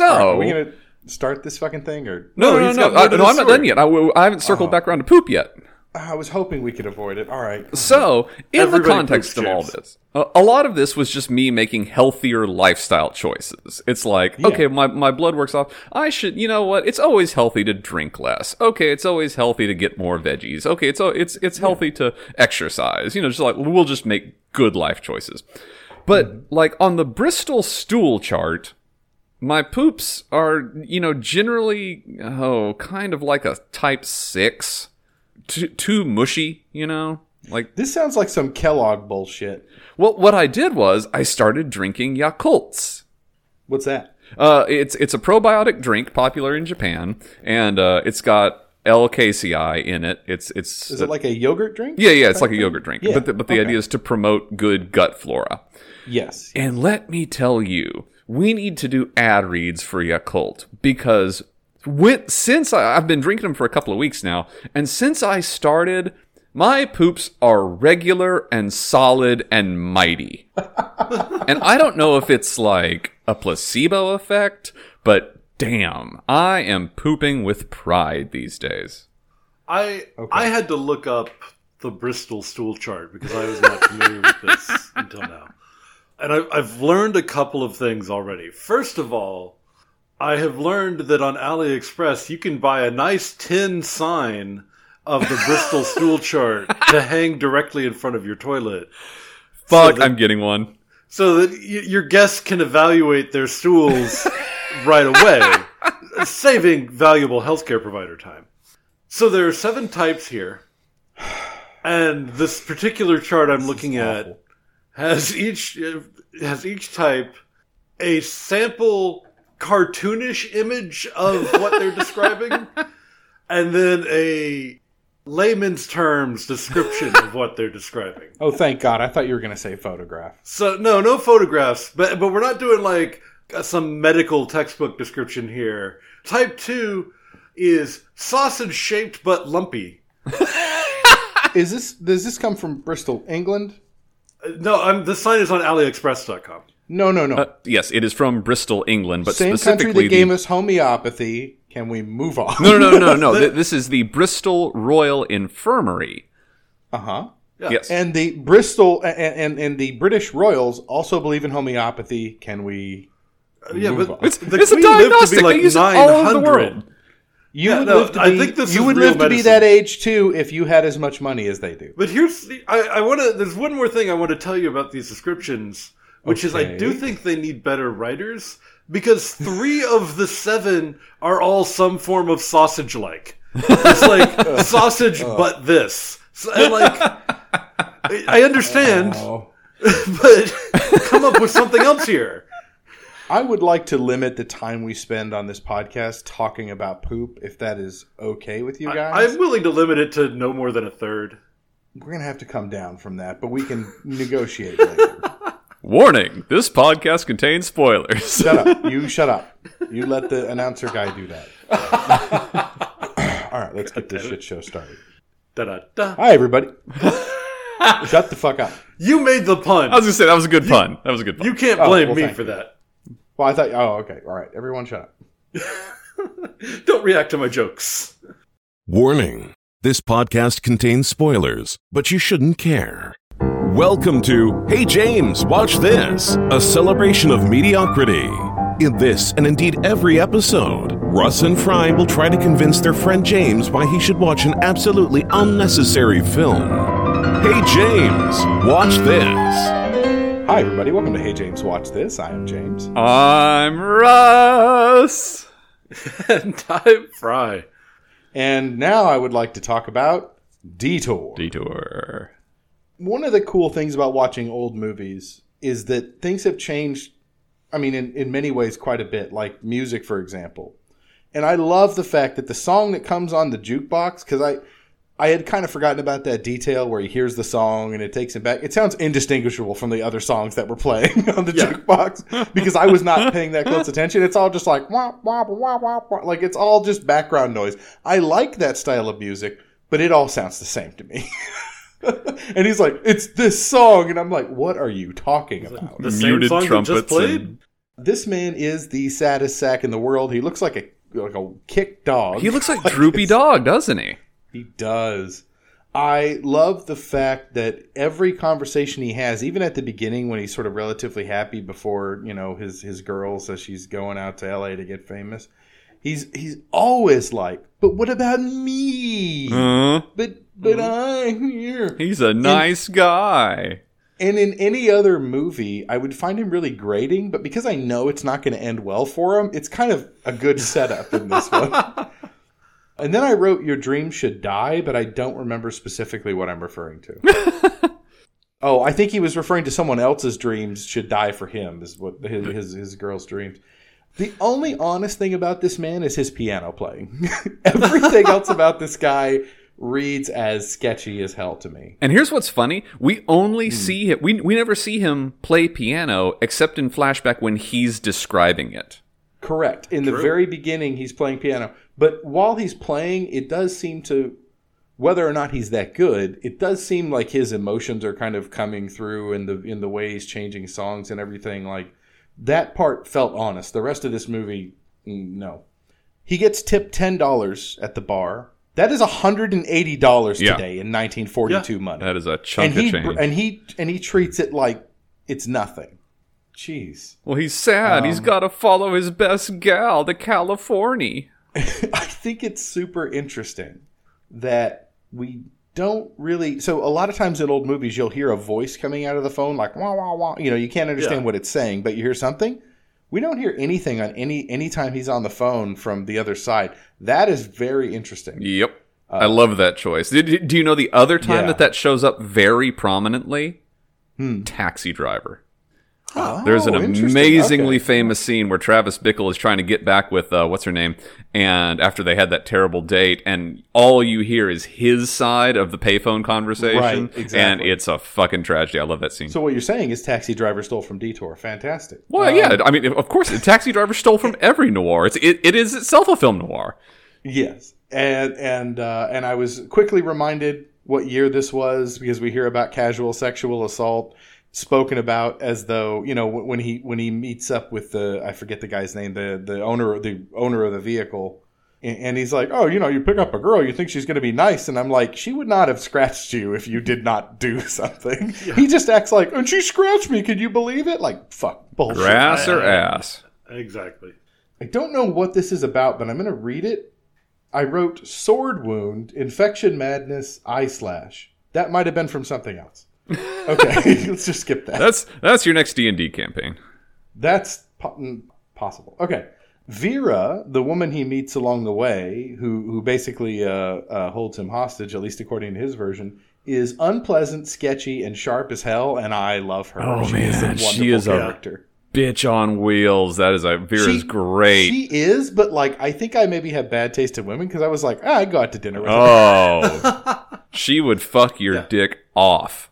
So Are we gonna start this fucking thing or no, no, no, no, I, no I'm not done yet. I, I haven't circled oh. back around to poop yet. I was hoping we could avoid it. All right. So, in Everybody the context of all this, a, lot of this was just me making healthier lifestyle choices. It's like, okay, my, my blood works off. I should, you know what? It's always healthy to drink less. Okay, it's always healthy to get more veggies. Okay, it's al- it's it's healthy to exercise. You know, just like we'll just make good life choices. But mm-hmm. like on the Bristol stool chart, my poops are, you know, generally oh, kind of like a type 6. Too, too mushy, you know? Like This sounds like some Kellogg bullshit. well, what I did was I started drinking Yakults. What's that? Uh, it's it's a probiotic drink popular in Japan, and uh, it's got L. casei in it. It's it's Is it like a yogurt drink? yeah yeah it's like a yogurt drink, Yeah, but the, but the okay. idea is to promote good gut flora. Yes. And let me tell you, we need to do ad reads for Yakult because when, since I, I've been drinking them for a couple of weeks now, and since I started, my poops are regular and solid and mighty. and I don't know if it's like a placebo effect, but damn, I am pooping with pride these days. I I had to look up the Bristol stool chart because I was not familiar with this until now, and I, I've learned a couple of things already. First of all, I have learned that on AliExpress you can buy a nice tin sign of the Bristol stool chart to hang directly in front of your toilet, Fuck, that- I'm getting one. so that y- your guests can evaluate their stools right away, saving valuable healthcare provider time. So there are seven types here, and this particular chart I'm looking at has each has each type a sample cartoonish image of what they're describing, and then a layman's terms description of what they're describing. Oh, thank God. I thought you were going to say photograph. So no, no photographs, but but we're not doing like uh, some medical textbook description here. Type two is sausage shaped but lumpy. Is this does this come from Bristol, England? Uh, No, I'm, the sign is on AliExpress.com. No, no, no. Uh, yes, it is from Bristol, England, but Same country specifically that the gave us homeopathy. Can we move on? No, no, no, no, no. Th- This is the Bristol Royal Infirmary. Uh huh. Yes. And the Bristol and, and and the British Royals also believe in homeopathy. Can we? Yeah, Move but on. it's the it's a queen lived to diagnostic. be like they use it all over the 900. world. You Yeah, would no, live to I be. think this you would live to be that age too if you had as much money as they do. But here's the, I, I want to. There's one more thing I want to tell you about these descriptions, which is I do think they need better writers because three of the seven are all some form of sausage like. It's like oh. sausage, oh. but this. So, and like, I I understand, Oh. but come up with something else here. I would like to limit the time we spend on this podcast talking about poop, if that is okay with you guys. I'm willing to limit it to no more than a third. We're gonna have to come down from that, but we can negotiate later. Warning: This podcast contains spoilers. shut up. You shut up. You let the announcer guy do that. All right, let's get this shit show started. Da da da. Hi, everybody. shut the fuck up. You made the pun. I was gonna say that was a good pun. That was a good pun. You can't Oh, blame well, me for you. that. Well, I thought. Oh, okay. All right. Everyone, shut up. Don't react to my jokes. Warning this podcast contains spoilers, but you shouldn't care. Welcome to Hey James, Watch This, a celebration of mediocrity. In this, and indeed every episode, Russ and Fry will try to convince their friend James why he should watch an absolutely unnecessary film. Hey James, watch this. Hi, everybody. Welcome to Hey James, Watch This. I am James. I'm Russ. and time fry. And now I would like to talk about Detour. Detour. One of the cool things about watching old movies is that things have changed, I mean, in, in many ways, quite a bit, like music, for example. And I love the fact that the song that comes on the jukebox, because I. I had kind of forgotten about that detail where he hears the song and it takes him back. It sounds indistinguishable from the other songs that were playing on the Yeah. jukebox because I was not paying that close attention. It's all just like wah, wah, wah, wah, wah. like it's all just background noise. I like that style of music, but it all sounds the same to me. and he's like, "It's this song," and I'm like, "What are you talking about?" The same Muted song that trumpets just played. and- This man is the saddest sack in the world. He looks like a like a kicked dog. He looks like Droopy Dog, doesn't he? He does. I love the fact that every conversation he has, even at the beginning when he's sort of relatively happy before, you know, his his girl says she's going out to LA to get famous, he's he's always like, "But what about me? Uh, But but I'm here." he's a nice guy. And in any other movie, I would find him really grating, but because I know it's not going to end well for him, it's kind of a good setup in this one. And then I wrote Your Dream Should Die, but I don't remember specifically what I'm referring to. oh, I think he was referring to someone else's dreams should die for him, is what his, his, his girl's dreams. The only honest thing about this man is his piano playing. Everything else about this guy reads as sketchy as hell to me. And here's what's funny: we only hmm. see him. We we never see him play piano except in flashback when he's describing it. Correct. In the very beginning, he's playing piano. But while he's playing, it does seem to, whether or not he's that good, it does seem like his emotions are kind of coming through in the in the way he's changing songs and everything. Like that part felt honest. The rest of this movie, mm, no. He gets tipped ten dollars at the bar. That is hundred and eighty dollars Yeah. today in nineteen forty two money. That is a chunk and he of change. and he and he treats it like it's nothing. Jeez. well, he's sad. Um, he's got to follow his best gal to California. I think it's super interesting that we don't really. So a lot of times in old movies, you'll hear a voice coming out of the phone, like wah wah wah. You know, you can't understand Yeah. what it's saying, but you hear something. We don't hear anything on any anytime he's on the phone from the other side. That is very interesting. Yep. I love that choice. Did, do you know the other time Uh, Yeah. that that shows up very prominently? Hmm. Taxi driver. Oh, There's an amazingly Okay. famous scene where Travis Bickle is trying to get back with uh, what's her name, and after they had that terrible date, and all you hear is his side of the payphone conversation, Right, and it's a fucking tragedy. I love that scene. So what you're saying is Taxi Driver stole from Detour. Fantastic. well, yeah, I mean, of course, Taxi Driver stole from every noir. It's it, it is itself a film noir. Yes, and and uh, and I was quickly reminded what year this was because we hear about casual sexual assault spoken about as though you know when he when he meets up with the I forget the guy's name the the owner the owner of the vehicle. And and he's like, "Oh, you know, you pick up a girl, you think she's going to be nice," and I'm like, "She would not have scratched you if you did not do something." He just acts like, "And she scratched me. Can you believe it?" Like, fuck, bullshit. Grass or ass? Exactly. I don't know what this is about, but I'm going to read it. I wrote sword wound, infection madness, eye slash. That might have been from something else. Okay, let's just skip that. That's that's your next D and D campaign. That's po- mm, possible. Okay. Vera, the woman he meets along the way, who who basically uh, uh, holds him hostage, at least according to his version, is unpleasant, sketchy, and sharp as hell, and I love her. Oh, she is a man, she wonderful is a- character. Bitch on wheels. That is a Vera's She- great. She is, but like I think I maybe have bad taste in women because I was like, ah, I go out to dinner with her. Oh, she would fuck your dick off.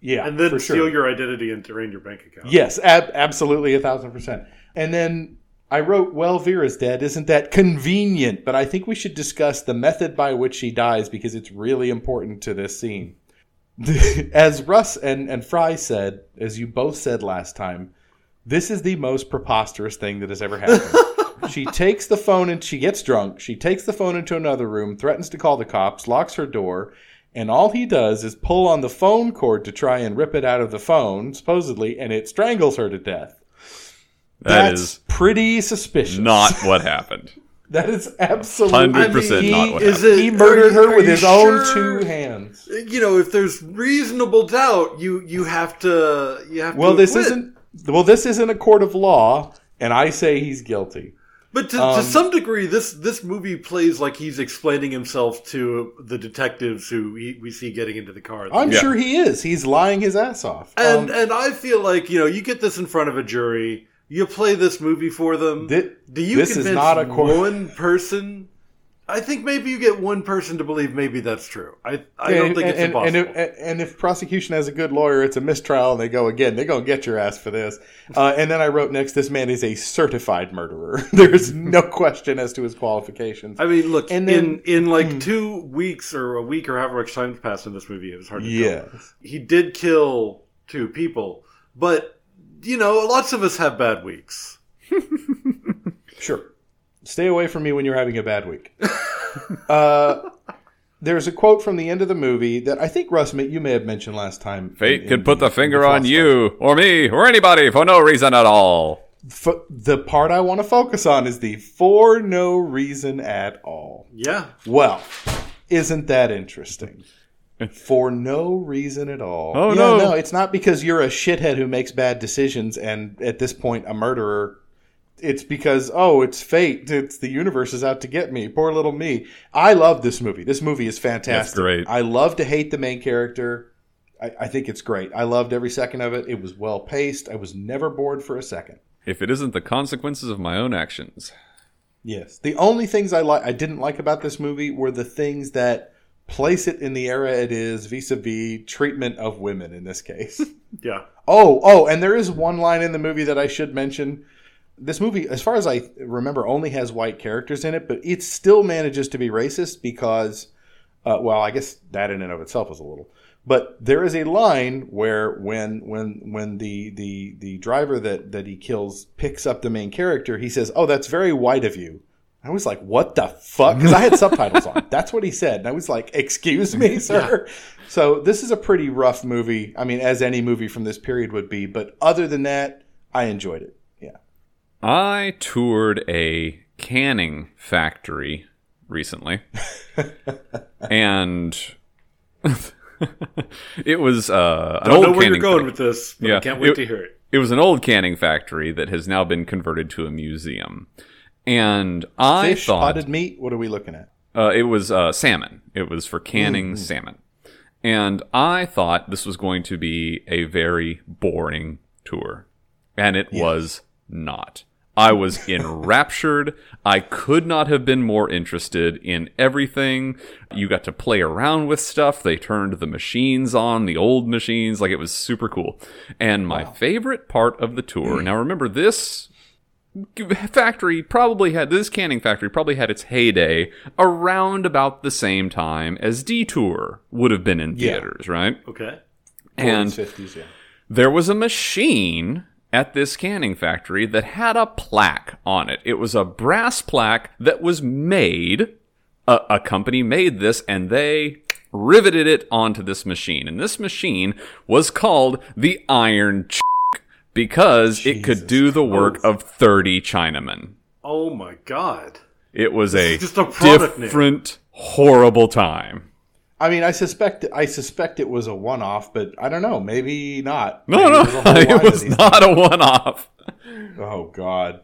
Yeah, And then for steal sure. your identity and drain your bank account. Yes, ab- absolutely, a thousand percent. And then I wrote, "Well, Vera's dead. Isn't that convenient?" But I think we should discuss the method by which she dies because it's really important to this scene. as Russ and and Fry said, as you both said last time, this is the most preposterous thing that has ever happened. she takes the phone and she gets drunk. She takes the phone into another room, threatens to call the cops, locks her door, and all he does is pull on the phone cord to try and rip it out of the phone, supposedly, and it strangles her to death. That That's is pretty suspicious. not what happened. That is absolutely 100% he, not what is happened. it- He murdered you- her with you his own two hands. You know, if there's reasonable doubt, you you have to you have Well, to this acquit. isn't. Well, this isn't a court of law, and I say he's guilty. But to, Um, to some degree, this this movie plays like he's explaining himself to the detectives who he, we see getting into the car. I'm Yeah. sure he is. He's lying his ass off. and Um, and I feel like you know you get this in front of a jury, you play this movie for them. Thi- Do you this is convince not a court- one person? I think maybe you get one person to believe maybe that's true. I I don't and, think it's and, impossible. And if, and if prosecution has a good lawyer, it's a mistrial, and they go again. They're gonna get your ass for this. Uh, and then I wrote next: this man is a certified murderer. There's no question as to his qualifications. I mean, look, And then- in in like Hmm. two weeks or a week or however much time passed in this movie, it was hard to tell. yes. He did kill two people, but you know, lots of us have bad weeks. Sure. Stay away from me when you're having a bad week. uh, there's a quote from the end of the movie that I think Russ, you may have mentioned last time. Fate in- could in put the finger on Frost you, or me, or anybody for no reason at all. F- the part I want to focus on is the for no reason at all. Yeah. Well, isn't that interesting? For no reason at all. Oh, Yeah, no. no, it's not because you're a shithead who makes bad decisions and at this point a murderer. It's because oh, it's fate. It's the universe is out to get me. Poor little me. I love this movie. This movie is fantastic. great. I love to hate the main character. I, I think it's great. I loved every second of it. It was well paced. I was never bored for a second. If it isn't the consequences of my own actions. Yes. The only things I like I didn't like about this movie were the things that place it in the era it is vis-a-vis treatment of women in this case. Yeah. oh, oh, and there is one line in the movie that I should mention. This movie, as far as I remember, only has white characters in it, but it still manages to be racist because, uh, well, I guess that in and of itself is a little. But there is a line where when when when the the the driver that that he kills picks up the main character, he says, "Oh, that's very white of you." I was like, "What the fuck?" Because I had subtitles on. That's what he said, and I was like, "Excuse me, sir." So this is a pretty rough movie. I mean, as any movie from this period would be. But other than that, I enjoyed it. Yeah. I toured a canning factory recently, and it was uh, an I don't old know where you're going fa- with this, but Yeah. I can't wait It- to hear it. It was an old canning factory that has now been converted to a museum, and I Fish, thought potted meat. What are we looking at? uh, it was uh, salmon. It was for canning salmon. And I thought this was going to be a very boring tour. And it was not. I was enraptured. I could not have been more interested in everything. You got to play around with stuff. They turned the machines on, the old machines. Like it was super cool. And my favorite part of the tour, hmm. now remember this factory probably had this canning factory probably had its heyday around about the same time as Detour would have been in Yeah. theaters, right? Okay. And 50s, yeah. there was a machine at this canning factory that had a plaque on it. It was a brass plaque that was made. A, a company made this and they riveted it onto this machine. And this machine was called the Iron Ch- because it could do the work of 30 Chinamen. Oh my god. It was a, just a product name. different, horrible time. I mean, I suspect I suspect it was a one-off, but I don't know. Maybe not. No, Maybe no, there's a it was not a one off. Oh God,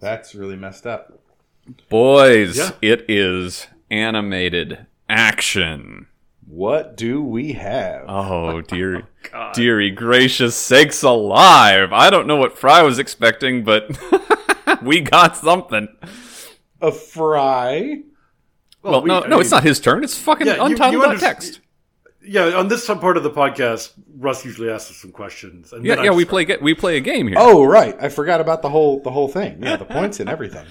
that's really messed up. Boys, Yeah. it is animated action. What do we have? Oh, dear, oh, dearie gracious sakes alive. I don't know what Fry was expecting, but we got something. a fry? Well, we- no, I no, mean- it's not his turn. It's fucking Yeah, you- untitled you dot text. Yeah, on this part of the podcast, Russ usually asks us some questions. And Yeah, yeah, we just- play we play a game here. Oh, right. I forgot about the whole the whole thing. Yeah, the points and everything.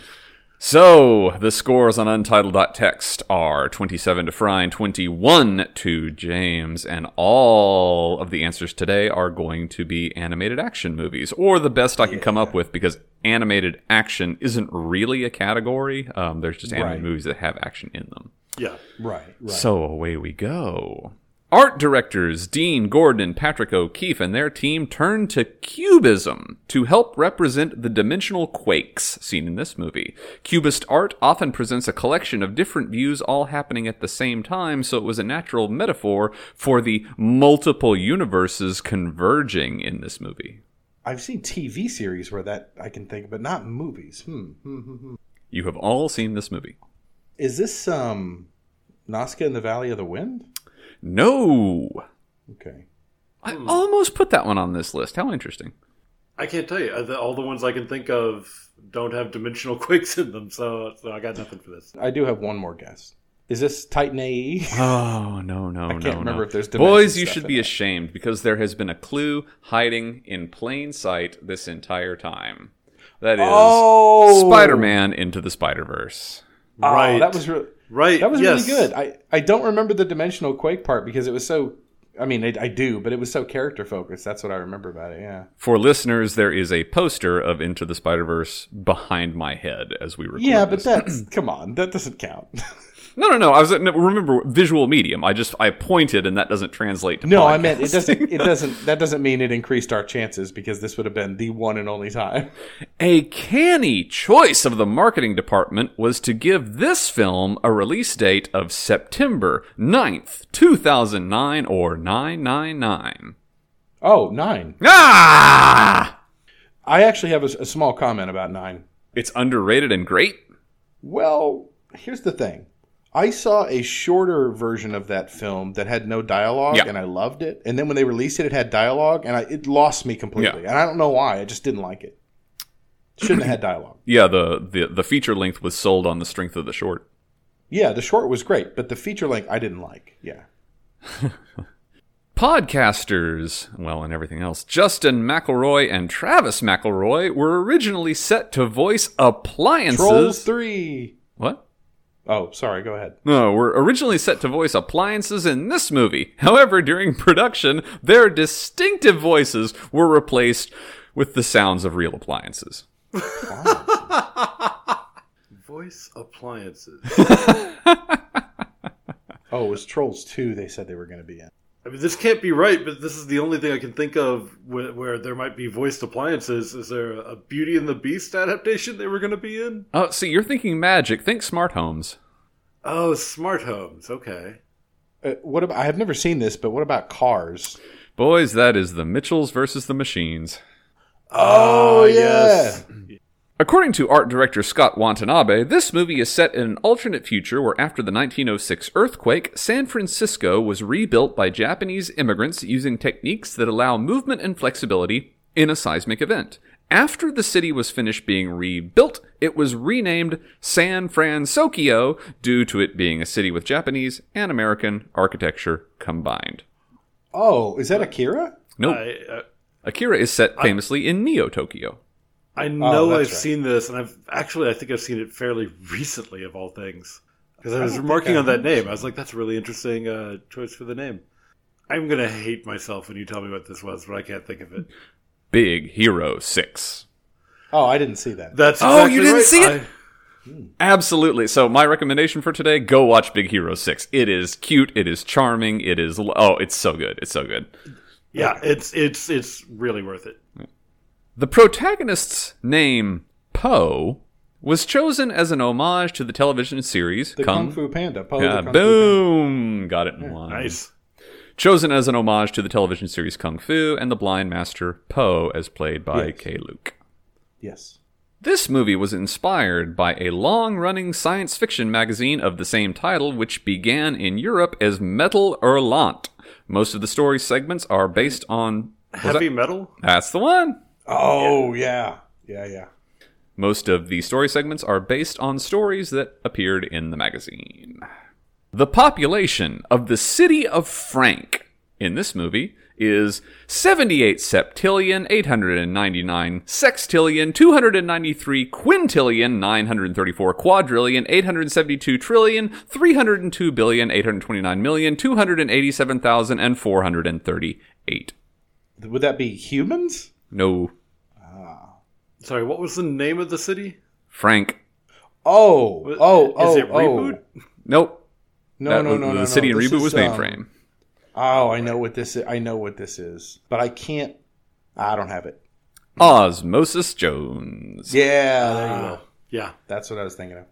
So the scores on untitled.text are 27 to Fry and 21 to James, and all of the answers today are going to be animated action movies, or the best I could come up with, because animated action isn't really a category. Um, there's just animated Right. movies that have action in them. Yeah. Right. Right. So away we go. Art directors Dean Gordon and Patrick O'Keefe and their team turn to Cubism to help represent the dimensional quakes seen in this movie. Cubist art often presents a collection of different views all happening at the same time, so it was a natural metaphor for the multiple universes converging in this movie. I've seen TV series where that I can think, but not movies. Hmm. hmm, hmm, hmm. You have all seen this movie. Is this um, Nausicaä in the Valley of the Wind? No! Okay. I hmm. almost put that one on this list. How interesting. I can't tell you. All the ones I can think of don't have dimensional quakes in them, so, so I got nothing for this. I do have one more guess. Is this Titan AE? Oh no no I can't no remember no! if there's Boys, you stuff should be that. ashamed because there has been a clue hiding in plain sight this entire time. That is Oh! Spider-Man into the Spider-Verse. Oh, right. that was re- right. that was yes. really good. I, I don't remember the dimensional quake part because it was so I mean, I, I do, but it was so character focused. That's what I remember about it. Yeah. For listeners, there is a poster of Into the Spider Verse behind my head as we record. Yeah, but this. that's come on, that doesn't count. no, no, no. I was no, remember visual medium. I just I pointed, and that doesn't translate to. no, I meant it doesn't. It doesn't. That doesn't mean it increased our chances because this would have been the one and only time. A canny choice of the marketing department was to give this film a release date of September 9th, 2009 or 999. Oh, nine. Ah! I actually have a, a small comment about nine. It's underrated and great. Well, here's the thing. I saw a shorter version of that film that had no dialogue, Yeah. and I loved it. And then when they released it, it had dialogue, and I, it lost me completely. Yeah. And I don't know why. I just didn't like it. Shouldn't have had dialogue. Yeah, the, the the feature length was sold on the strength of the short. Yeah, the short was great, but the feature length I didn't like. Yeah. Podcasters, well, and everything else, Justin McElroy and Travis McElroy were originally set to voice appliances. Trolls 3. What? Oh, sorry. Go ahead. No, we were originally set to voice appliances in this movie. However, during production, their distinctive voices were replaced with the sounds of real appliances. Voice appliances. Oh, it was Trolls 2 they said they were going to be in. I mean, this can't be right, but this is the only thing I can think of where, where there might be voiced appliances. Is there a Beauty and the Beast adaptation they were going to be in? Oh, see, you're thinking magic. Think smart homes. Oh, smart homes. Okay. Uh, what about, I have never seen this, but what about Cars? Boys, that is the Mitchells versus the Machines. Oh, yes. According to art director Scott Watanabe, this movie is set in an alternate future where after the 1906 earthquake, San Francisco was rebuilt by Japanese immigrants using techniques that allow movement and flexibility in a seismic event. After the city was finished being rebuilt, it was renamed San Fransokyo due to it being a city with Japanese and American architecture combined. Oh, is that Akira? Nope. I, uh, Akira is set famously in Neo Tokyo. I know that's I've right. seen this, and I've actually I think I've seen it fairly recently, of all things, because I was don't remarking I on that name. I was like, "That's a really interesting uh, choice for the name." I'm gonna hate myself when you tell me what this was, but I can't think of it. Big Hero 6. Oh, I didn't see that. That's Oh, you didn't right. see it? I- Absolutely. So my recommendation for today, go watch Big Hero 6. It is cute, it is charming, it is oh, it's so good. It's so good. yeah, it's it's it's really worth it. The protagonist's name, Po, was chosen as an homage to the television series The Kung, Fu Panda. Po Yeah, Kung Fu boom! Got it in one. Nice. Chosen as an homage to the television series Kung Fu and the blind master Po as played by Yes. Keye Luke. Yes. This movie was inspired by a long running science fiction magazine of the same title, which began in Europe as Metal Hurlant. Most of the story segments are based on. Heavy that- metal. That's the one! Oh, yeah. Yeah, yeah. Most of the story segments are based on stories that appeared in the magazine. The population of the city of Frank in this movie is 78 septillion, 899 sextillion, 293 quintillion, 934 quadrillion, 872 trillion, 302 billion, 829 million, 287,000, 438. Would that be humans? No, Ah. Sorry, what was the name of the city? Frank. Oh, oh, oh, Is it oh. reboot? Nope. No, That no, was- no, the no. city no. in This reboot is, was um, mainframe. Oh, I know what this is. I know what this is, but I can't. I don't have it. Osmosis Jones. Yeah, there you go. Yeah. That's what I was thinking of.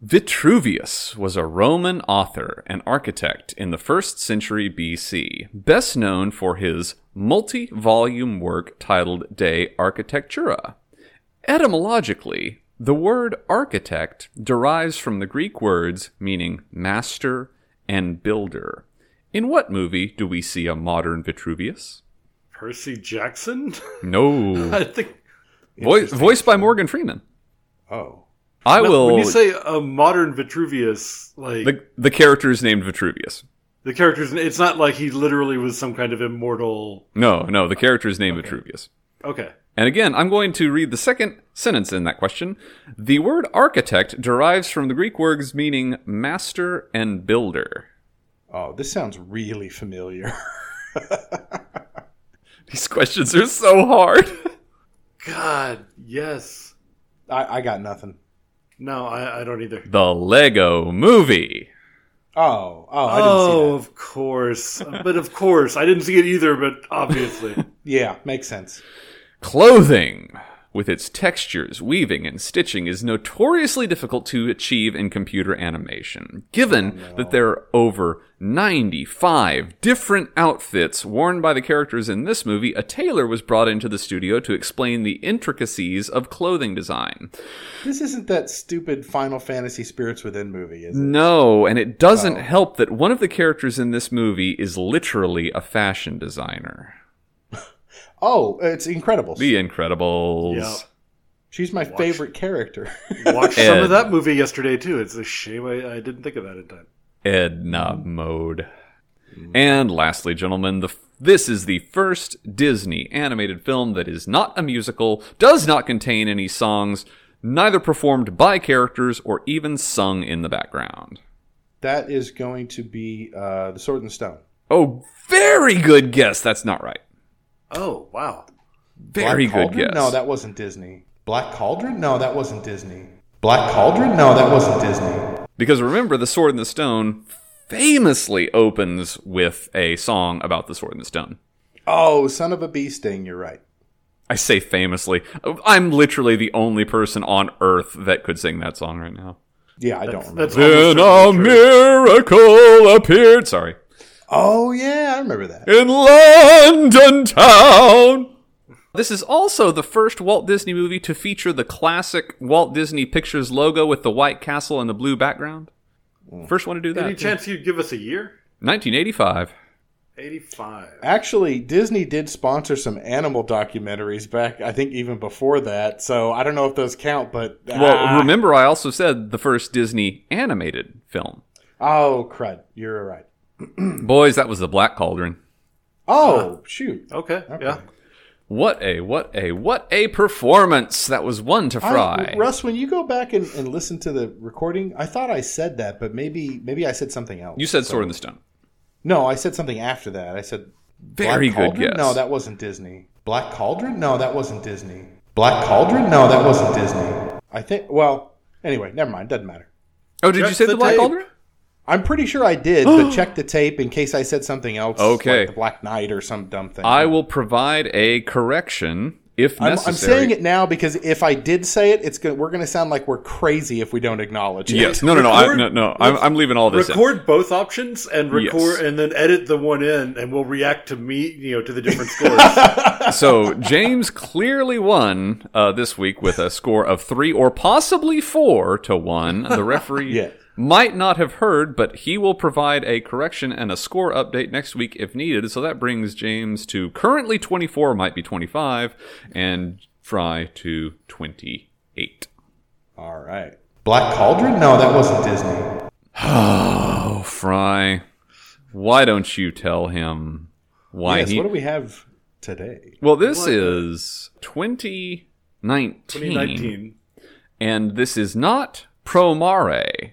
Vitruvius was a Roman author and architect in the first century BC, best known for his multi volume work titled De Architectura. Etymologically, the word architect derives from the Greek words meaning master and builder. In what movie do we see a modern Vitruvius? Percy Jackson? No. I think. Voice, voiced by Morgan Freeman. Oh, I Now, will. When you say a modern Vitruvius, like the, the, the character is named Vitruvius. Character's, it's not like he literally was some kind of immortal. No, no, the character is named Vitruvius. Okay. And again, I'm going to read the second sentence in that question. The word architect derives from the Greek words meaning master and builder. oh, this sounds really familiar. These questions are so hard. God, yes. I, I got nothing. No, I, I don't either. the Lego Movie. Oh, oh, I didn't Oh, of course. but of course. I didn't see it either, but obviously. Yeah, makes sense. Clothing, with its textures, weaving, and stitching, is notoriously difficult to achieve in computer animation. Given that there are over 95 different outfits worn by the characters in this movie, a tailor was brought into the studio to explain the intricacies of clothing design. This isn't that stupid Final Fantasy Spirits Within movie, is it? No, and it doesn't help that one of the characters in this movie is literally a fashion designer. Oh, it's incredible. The Incredibles. Yeah. She's my favorite character. Watched some of that movie yesterday, too. It's a shame I, I didn't think of that in time. Edna mode. And lastly, gentlemen, the this is the first Disney animated film that is not a musical, does not contain any songs, neither performed by characters or even sung in the background. that is going to be uh, the Sword and Stone. Oh, very good guess. That's not right. Oh, wow. Very Black good Cauldron? guess. No, that wasn't Disney. Black Cauldron? No, that wasn't Disney. Black Cauldron? No, that wasn't Disney. Because remember, The Sword and the Stone famously opens with a song about the Sword and the Stone. Oh, Son of a Bee Sting. You're right. I say famously. I'm literally the only person on earth that could sing that song right now. Yeah, I don't remember. That's Then a almost certainly true. miracle appeared. Sorry. Oh yeah, I remember that. In London town. This is also the first Walt Disney movie to feature the classic Walt Disney Pictures logo with the white castle and the blue background. First one to do that. Any chance you'd give us a year? 1985. 85. Actually, Disney did sponsor some animal documentaries back. I think even before that. So I don't know if those count, but Well, ah. remember I also said the first Disney animated film. Oh crud, you're right. Boys, that was the Black Cauldron. Oh shoot. Okay, yeah. What a what a what a performance! That was one to fry. I, Russ, when you go back and, and listen to the recording, I thought I said that, but maybe maybe I said something else. you said Sword in the Stone. no, I said something after that. I said Very Black good guess. No, that wasn't Disney. Black Cauldron? No, that wasn't Disney. Black Cauldron? No, that wasn't Disney. I think. Well, anyway, never mind. Doesn't matter. oh, did you say the, the Black tape. Cauldron? I'm pretty sure I did, but check the tape in case I said something else. Okay. like the Black Knight or some dumb thing. I will provide a correction if I'm, necessary. I'm saying it now because if I did say it, it's gonna, we're going to sound like we're crazy if we don't acknowledge it. Yes. No, no, no. I, no, no. I'm, I'm leaving all this in. Record both options and record Yes. and then edit the one in and we'll react to me, you know, to the different scores. So James clearly won uh, this week with a score of three or possibly four to one. The referee Yeah. Might not have heard, but he will provide a correction and a score update next week if needed. So that brings James to currently 24, might be 25, and Fry to 28. All right. Black Cauldron? No, that wasn't Disney. Oh, Fry, why don't you tell him why yes. he? What do we have today? well, this What? is 2019. 2019. and this is not promare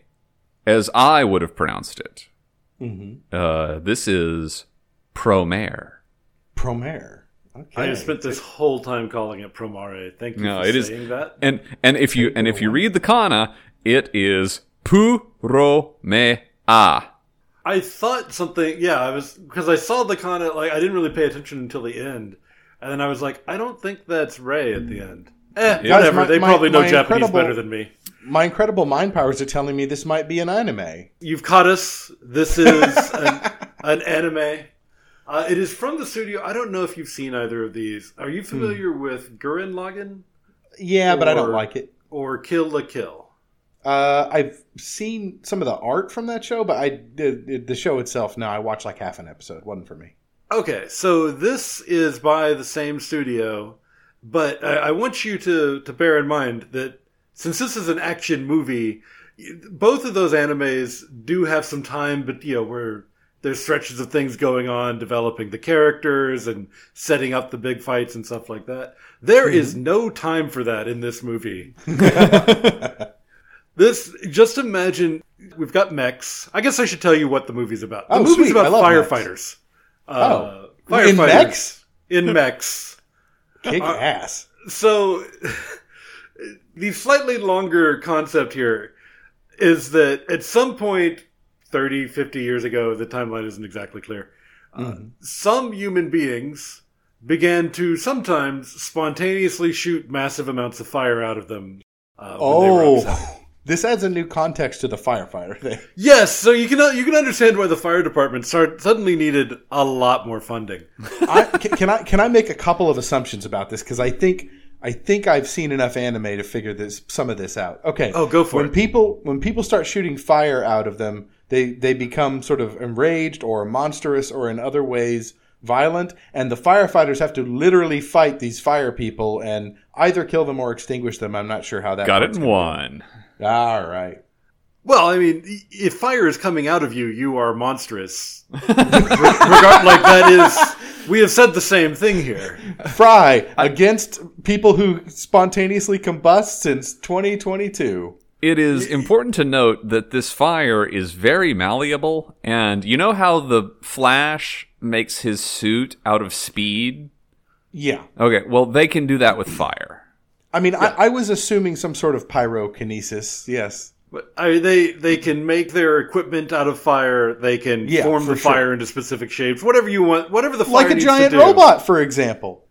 as I would have pronounced it. Mm-hmm. Uh, this is promare. Promare. Okay. I have spent this whole time calling it Promare. Thank you No, for it is, saying that. and and if you and if you read the kana, it is puromea. I thought something, yeah, I was, because I saw the kana. like, I didn't really pay attention until the end. And then I was like, I don't think that's Ray at the end. Eh, whatever. my- they my- probably know Japanese better than me. My incredible mind powers are telling me this might be an anime. You've caught us. This is an, an anime. Uh, it is from the studio. I don't know if you've seen either of these. Are you familiar with Gurren Lagann Yeah, but I don't like it. or Kill la Kill? Uh, I've seen some of the art from that show, but I the, the show itself. No, I watched like half an episode. wasn't for me. Okay, so this is by the same studio, but I, I want you to, to bear in mind that since this is an action movie, both of those animes do have some time, but you know, where there's stretches of things going on, developing the characters and setting up the big fights and stuff like that. There is no time for that in this movie. This just imagine we've got mechs. I guess I should tell you what the movie's about. The Oh, movie's sweet. About firefighters. Uh, firefighters In mechs? in mechs. Kick ass. So, the slightly longer concept here is that at some point, 30, 50 years ago, the timeline isn't exactly clear, uh, some human beings began to sometimes spontaneously shoot massive amounts of fire out of them. Uh, when they were. Oh, this adds a new context to the firefighter thing. Yes, so you can you can understand why the fire department start, suddenly needed a lot more funding. I, can, can I can I make a couple of assumptions about this because I think I think I've seen enough anime to figure this some of this out. Okay. Oh, go for when it. people when people start shooting fire out of them, they they become sort of enraged or monstrous or in other ways violent, and the firefighters have to literally fight these fire people and either kill them or extinguish them. I'm not sure how that Got it in gonna- one. All right. Well, I mean, if fire is coming out of you, you are monstrous. Regard like that is, we have said the same thing here. Fry against people who spontaneously combust since 2022. It is important to note that this fire is very malleable, and you know how the Flash makes his suit out of speed? Yeah. Okay, well, they can do that with fire. I mean, I, I was assuming some sort of pyrokinesis. Yes. But I mean, they they can make their equipment out of fire. They can Yeah, form the sure. fire into specific shapes. Whatever you want, whatever the fire Like a needs giant to do. robot, for example.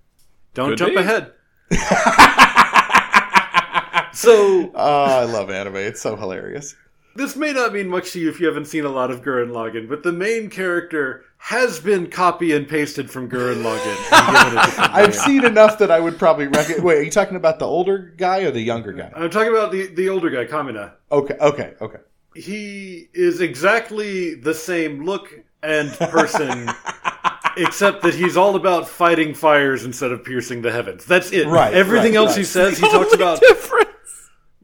Don't Could jump be. ahead. so Oh, I love anime. It's so hilarious. this may not mean much to you if you haven't seen a lot of Gurren Lagann, but the main character has been copy and pasted from Gurren Lagann. and given a different I've seen enough that I would probably recognize. Wait, are you talking about the older guy or the younger guy? I'm talking about the the older guy, Kamina. Okay, okay, okay. he is exactly the same look and person, except that he's all about fighting fires instead of piercing the heavens. That's it. Right, Everything right, else he right. says, he talks about different.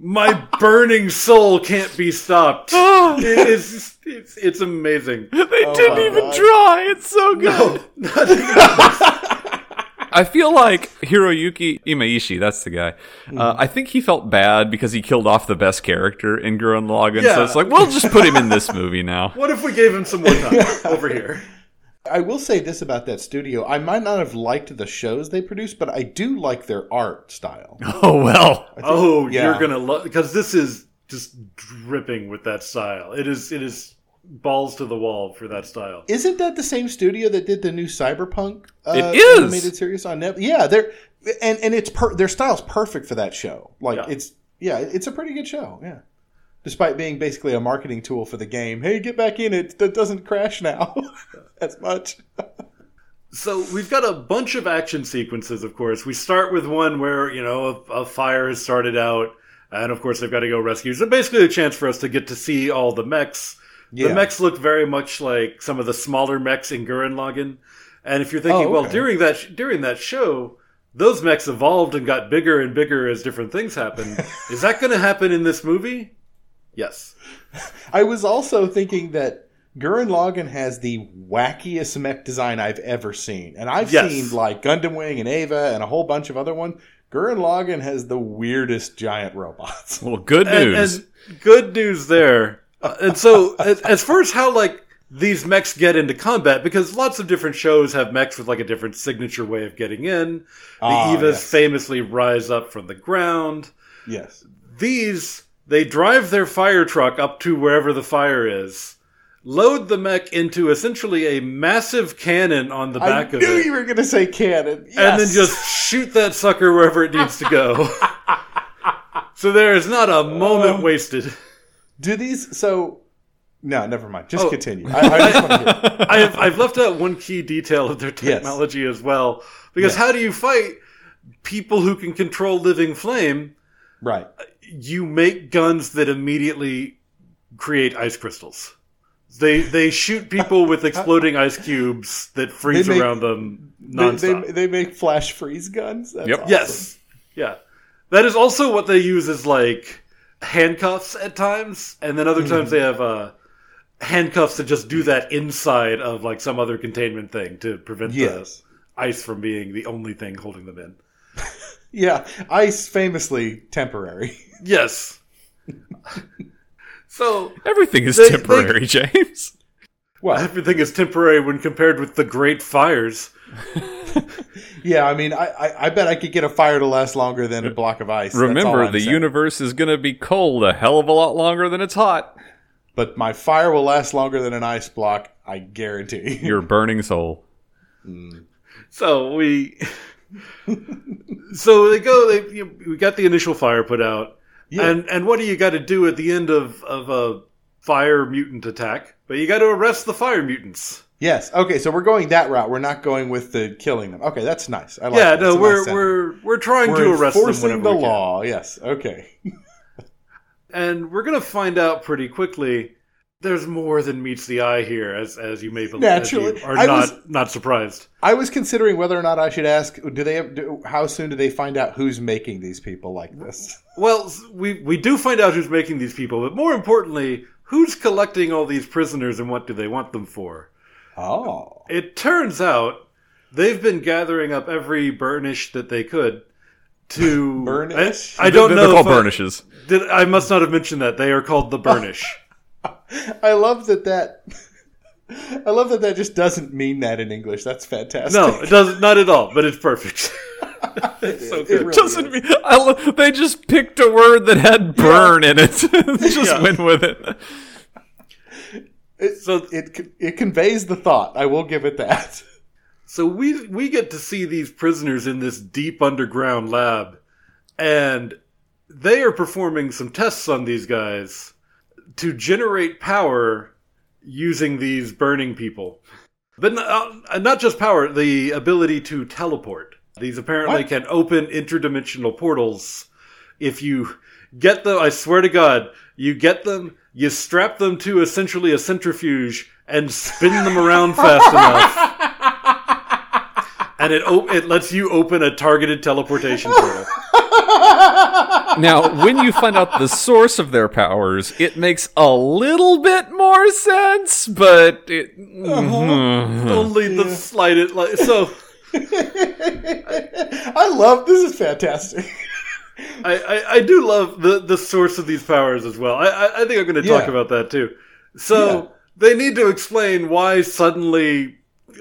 My burning soul can't be stopped. It is, it's, it's amazing. They didn't even God. try. It's so good. I feel like Hiroyuki Imaishi, that's the guy. Hmm. Uh, I think he felt bad because he killed off the best character in Gurren Lagann. So it's like, we'll just put him in this movie now. What if we gave him some more time over here? I will say this about that studio. I might not have liked the shows they produce, but I do like their art style. Oh, well. Oh, yeah. you're gonna love because this is just dripping with that style. It is. It is balls to the wall for that style. Isn't that the same studio that did the new Cyberpunk uh, It is! animated series on Netflix? Yeah, they're and and it's per, their style's perfect for that show. Like Yeah. it's yeah, it's a pretty good show. Yeah, despite being basically a marketing tool for the game. Hey, get back in it. That doesn't crash now as much. So we've got a bunch of action sequences, of course. We start with one where, you know, a, a fire has started out, and of course they've got to go rescue. So basically a chance for us to get to see all the mechs. Yeah. The mechs look very much like some of the smaller mechs in Gurren Lagann. And if you're thinking, Oh, well, during that during that show, those mechs evolved and got bigger and bigger as different things happened. Is that going to happen in this movie? Yes. I was also thinking that Gurren Lagann has the wackiest mech design I've ever seen, and I've Yes. seen like Gundam Wing and Eva and a whole bunch of other ones. Gurren Lagann has the weirdest giant robots. Well, good And, news. and good news there. Uh, and so, as, as far as how like these mechs get into combat, because lots of different shows have mechs with like a different signature way of getting in. The Ah, Evas yes. famously rise up from the ground. Yes. These they drive their fire truck up to wherever the fire is, load the mech into essentially a massive cannon on the back of it. I knew you were going to say cannon. Yes. and then just shoot that sucker wherever it needs to go. so there is not a moment Uh, wasted. do these. So no, never mind. Just Oh. continue. I, I, just want to I have, I've left out one key detail of their Yes. technology as well. Because Yes. how do you fight people who can control living flame? Right. You make guns that immediately create ice crystals. They they shoot people with exploding ice cubes that freeze make- around them They, nonstop. they, they make flash freeze guns. That's Yep. awesome. yes, yeah. That is also what they use as like handcuffs at times, and then other Hmm. times they have uh, handcuffs that just do that inside of like some other containment thing to prevent the ice from being the only thing holding them in. Yeah. Ice famously temporary. Yes. so Everything is They- temporary, James. Well, Everything is temporary when compared with the great fires. yeah, I mean, I, I, I bet I could get a fire to last longer than a block of ice. Remember, the saying. universe is going to be cold a hell of a lot longer than it's hot. But my fire will last longer than an ice block, I guarantee. Your burning soul. Hmm. So we, so they go. They you, we got the initial fire put out, Yeah. and and what do you got to do at the end of of a fire mutant attack? But you got to arrest the fire mutants. yes. Okay, so we're going that route. We're not going with the killing them. Okay, that's nice. I like yeah, that. no, we're nice we're we're trying we're to arrest them enforcing whenever the we can. law. Yes. Okay. and we're gonna find out pretty quickly. There's more than meets the eye here, as as you may believe. Naturally. as you are I not was- not surprised. I was considering whether or not I should ask. Do they? Have, do, how soon do they find out who's making these people like this? Well, we we do find out who's making these people, but more importantly, who's collecting all these prisoners and what do they want them for? Oh. It turns out they've been gathering up every burnish that they could to Burnish? I, I don't They're know. called if I- burnishes. Did, I must not have mentioned that they are called the burnish. I love that that. I love that that just doesn't mean that in English. That's fantastic. no, it doesn't. Not at all. But it's perfect. it's so It really Doesn't is. mean, I lo- they just picked a word that had burn in it. just Yeah. went with it. It, So- it it conveys the thought. I will give it that. So we we get to see these prisoners in this deep underground lab, and they are performing some tests on these guys to generate power using these burning people. But not, uh, not just power, the ability to teleport. These apparently What? can open interdimensional portals. If you get them, I swear to God, you get them, you strap them to essentially a centrifuge and spin them around fast enough and it op- it lets you open a targeted teleportation portal. Now, when you find out the source of their powers, it makes a little bit more sense, but it. Uh-huh. Mm-hmm. Only the slightest. Like, so I love this is fantastic. I, I, I do love the, the source of these powers as well. I, I, I think I'm going to talk Yeah. about that too. So Yeah. they need to explain why suddenly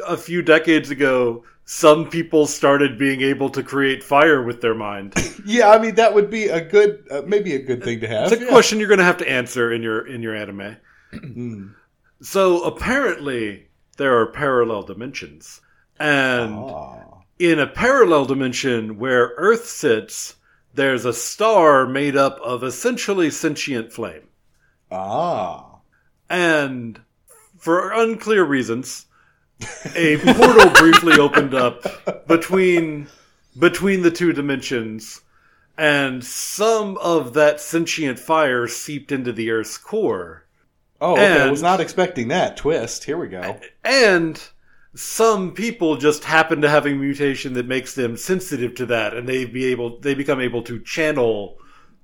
a few decades ago some people started being able to create fire with their mind. yeah, I mean that would be a good, uh, maybe a good thing to have. It's a Yeah. question you're going to have to answer in your in your anime. so apparently there are parallel dimensions, and Ah. in a parallel dimension where Earth sits, there's a star made up of essentially sentient flame, Ah. and for unclear reasons, a portal briefly opened up between between the two dimensions. And some of that sentient fire seeped into the Earth's core. Oh, okay. I was not expecting that twist. Here we go. And some people just happen to have a mutation that makes them sensitive to that, and they be able they become able to channel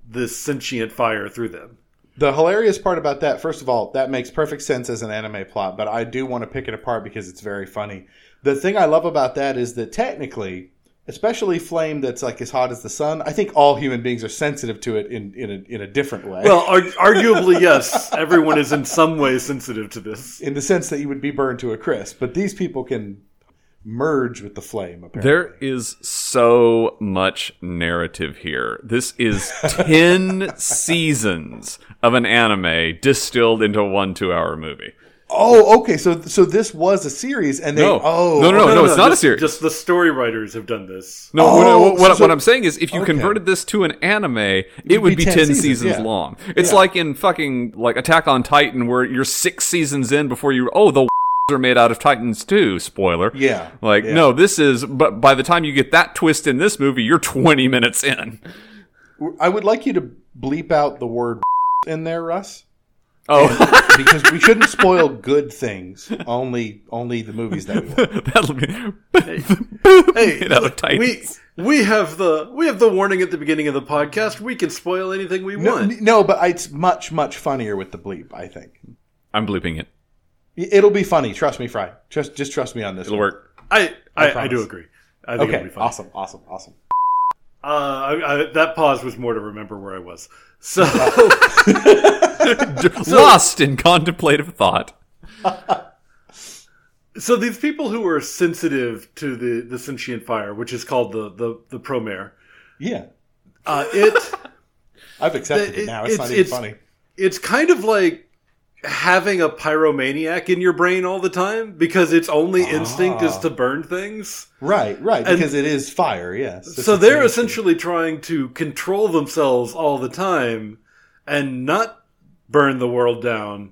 this sentient fire through them. The hilarious part about that, first of all, that makes perfect sense as an anime plot, but I do want to pick it apart because it's very funny. The thing I love about that is that technically, especially flame that's like as hot as the sun, I think all human beings are sensitive to it in, in, a, in a different way. Well, ar- arguably, yes, everyone is in some way sensitive to this. in the sense that you would be burned to a crisp, but these people can merge with the flame, apparently. There is so much narrative here. This is 10 seasons of an anime distilled into one two hour movie. Oh, okay. So so this was a series, and they No. oh No, no, no, no it's not a series. Just the story writers have done this. No, Oh, what, what, so- what I'm saying is, if you okay. converted this to an anime, it would be be 10 10, seasons, seasons, yeah. long. It's Yeah. like in fucking like Attack on Titan, where you're six seasons in before you. Oh, the are made out of Titans too. Spoiler. Yeah, Like yeah. no, this is. But by the time you get that twist in this movie, you're 20 minutes in. I would like you to bleep out the word in there, Russ, Oh, because we shouldn't spoil good things. Only only the movies that we want. that'll be. Hey, made out of Titans. we we have the we have the warning at the beginning of the podcast. We can spoil anything we No, want. no, but it's much much funnier with the bleep. I think I'm bleeping it. It'll be funny. Trust me, Fry. Just just trust me on this. It'll one. work. I I, I, promise. do agree. I think it'll Okay, be fun. awesome, awesome, awesome. Uh, I, I, that pause was more to remember where I was. So Lost in contemplative thought. So these people who are sensitive to the, the sentient fire, which is called the the, the promare, Yeah, uh, it I've accepted It- it now. It's, it's- not even it's- funny. it's kind of like having a pyromaniac in your brain all the time because its only instinct is Ah. to burn things. Right, right, and- because it is fire. Yes. It's So they're essentially trying to control themselves all the time and not burn the world down.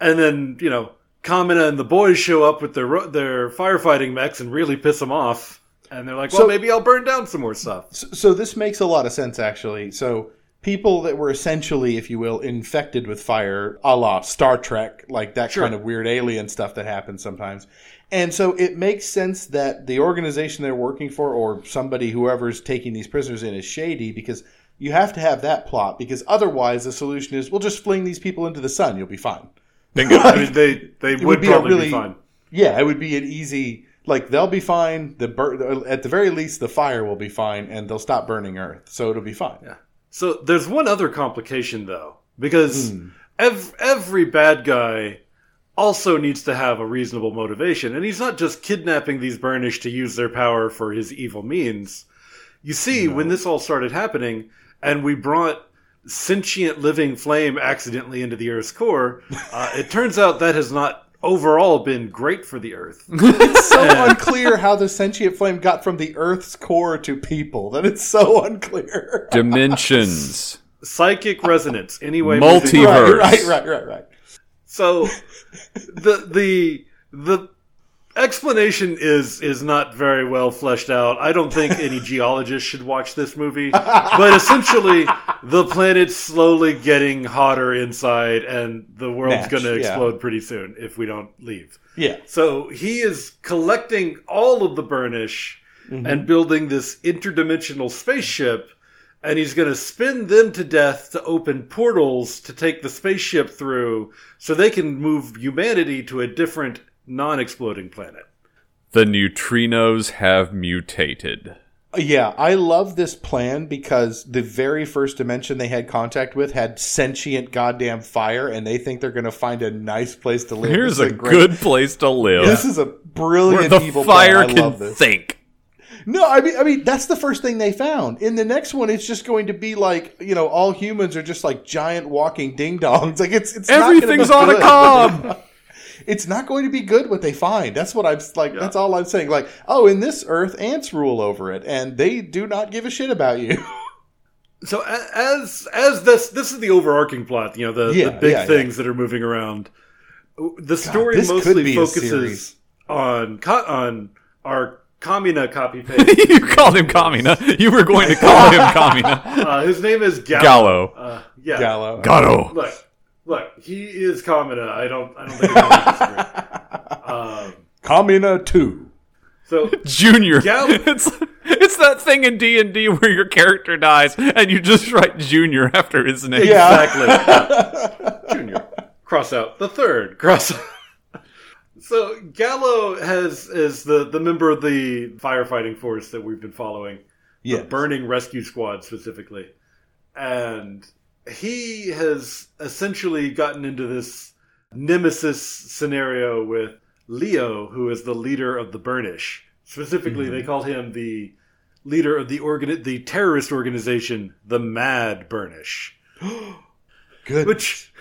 And then, you know, Kamina and the boys show up with their their firefighting mechs and really piss them off. And they're like, well, So- maybe I'll burn down some more stuff. So, so this makes a lot of sense, actually. So people that were essentially, if you will, infected with fire, a la Star Trek, like that Sure. kind of weird alien stuff that happens sometimes. And so it makes sense that the organization they're working for, or somebody whoever's taking these prisoners in, is shady because you have to have that plot. Because otherwise, the solution is we'll just fling these people into the sun. You'll be fine. I mean, they, they would, would be probably really- be fine. Yeah, it would be an easy. Like they'll be fine. The bur- at the very least, the fire will be fine, and they'll stop burning Earth, so it'll be fine. So there's one other complication though, because Hmm. ev- every bad guy also needs to have a reasonable motivation, and he's not just kidnapping these Burnish to use their power for his evil means. You see, when this all started happening, and we brought sentient living flame accidentally into the Earth's core, uh, it turns out that has not overall been great for the Earth. It's so unclear how the sentient flame got from the Earth's core to people. That it's so unclear. Dimensions. Psychic resonance, anyway. Multiverse. Right, right, right, right, right. So the the the explanation is is not very well fleshed out. I don't think any geologist should watch this movie. But essentially, the planet's slowly getting hotter inside, and the world's going to yeah. explode pretty soon if we don't leave. Yeah. So he is collecting all of the burnish mm-hmm. and building this interdimensional spaceship, and he's going to spin them to death to open portals to take the spaceship through so they can move humanity to a different non exploding planet. The neutrinos have mutated. Yeah, I love this plan because the very first dimension they had contact with had sentient goddamn fire, and they think they're going to find a nice place to live. Here's This a great- good place to live. This is a brilliant where brilliant the evil fire plan. I can love this. think. No, I mean, I mean that's the first thing they found. In the next one, it's just going to be like you know, all humans are just like giant walking ding dongs. Like it's it's not Everything's be on a good. cob. It's not going to be good what they find. That's what I'm like. That's all I'm saying. Like, oh, in this Earth, ants rule over it, and they do not give a shit about you. So as as this this is the overarching plot, you know, the, Yeah, the big yeah, things that are moving around. The story this could mostly focuses on co- on our Kamina copy paste. you called him Kamina. You were going to call him Kamina. uh, his name is Galo. Galo. Uh, yeah. Galo. Gato. Look, look, he is Kamina. I don't, I don't think anyone disagree. Um, Kamina two. so Junior. Gal- It's it's that thing in D and D where your character dies and you just write Junior after his name. Yeah. exactly, Junior. Cross out the third. Cross. Out. so Galo has is the the member of the firefighting force that we've been following. Yeah. Burning Rescue Squad specifically. And he has essentially gotten into this nemesis scenario with Leo, who is the leader of the Burnish. Specifically, they call him the leader of the organ- the terrorist organization, the Mad Burnish, Good. which